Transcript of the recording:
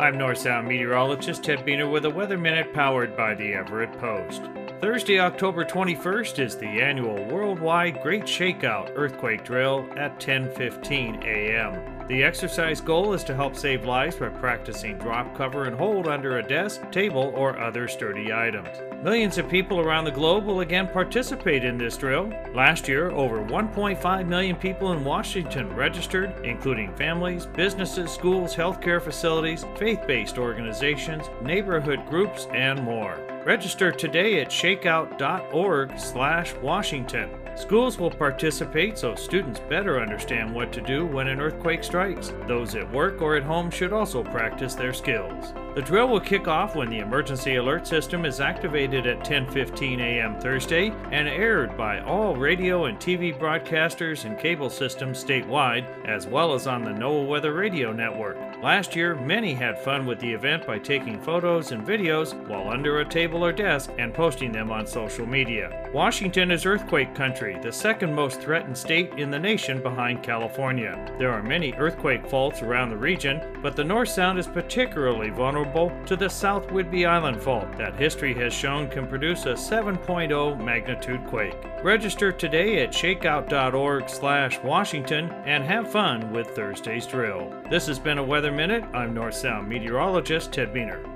I'm North Sound meteorologist Ted Buehner with a Weather Minute powered by the Everett Post. Thursday, October 21st is the annual worldwide Great Shakeout earthquake drill at 10:15 a.m. The exercise goal is to help save lives by practicing drop, cover, and hold under a desk, table, or other sturdy items. Millions of people around the globe will again participate in this drill. Last year, over 1.5 million people in Washington registered, including families, businesses, schools, healthcare facilities, faith based organizations, neighborhood groups, and more. Register today at shakeout.org/washington. Schools will participate so students better understand what to do when an earthquake strikes. Those at work or at home should also practice their skills. The drill will kick off when the emergency alert system is activated at 10:15 a.m. Thursday and aired by all radio and TV broadcasters and cable systems statewide, as well as on the NOAA Weather Radio Network. Last year, many had fun with the event by taking photos and videos while under a table or desk and posting them on social media. Washington is earthquake country, the second most threatened state in the nation behind California. There are many earthquake faults around the region, but the North Sound is particularly to the South Whidbey Island fault that history has shown can produce a 7.0 magnitude quake. Register today at shakeout.org/washington and have fun with Thursday's drill. This has been a Weather Minute. I'm North Sound meteorologist Ted Buehner.